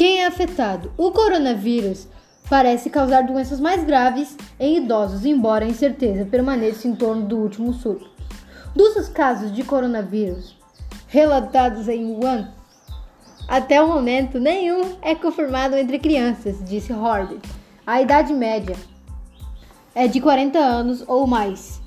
Quem é afetado? O coronavírus parece causar doenças mais graves em idosos, embora a incerteza permaneça em torno do último surto. Dos casos de coronavírus relatados em Wuhan, até o momento nenhum é confirmado entre crianças, disse Horby. A idade média é de 40 anos ou mais.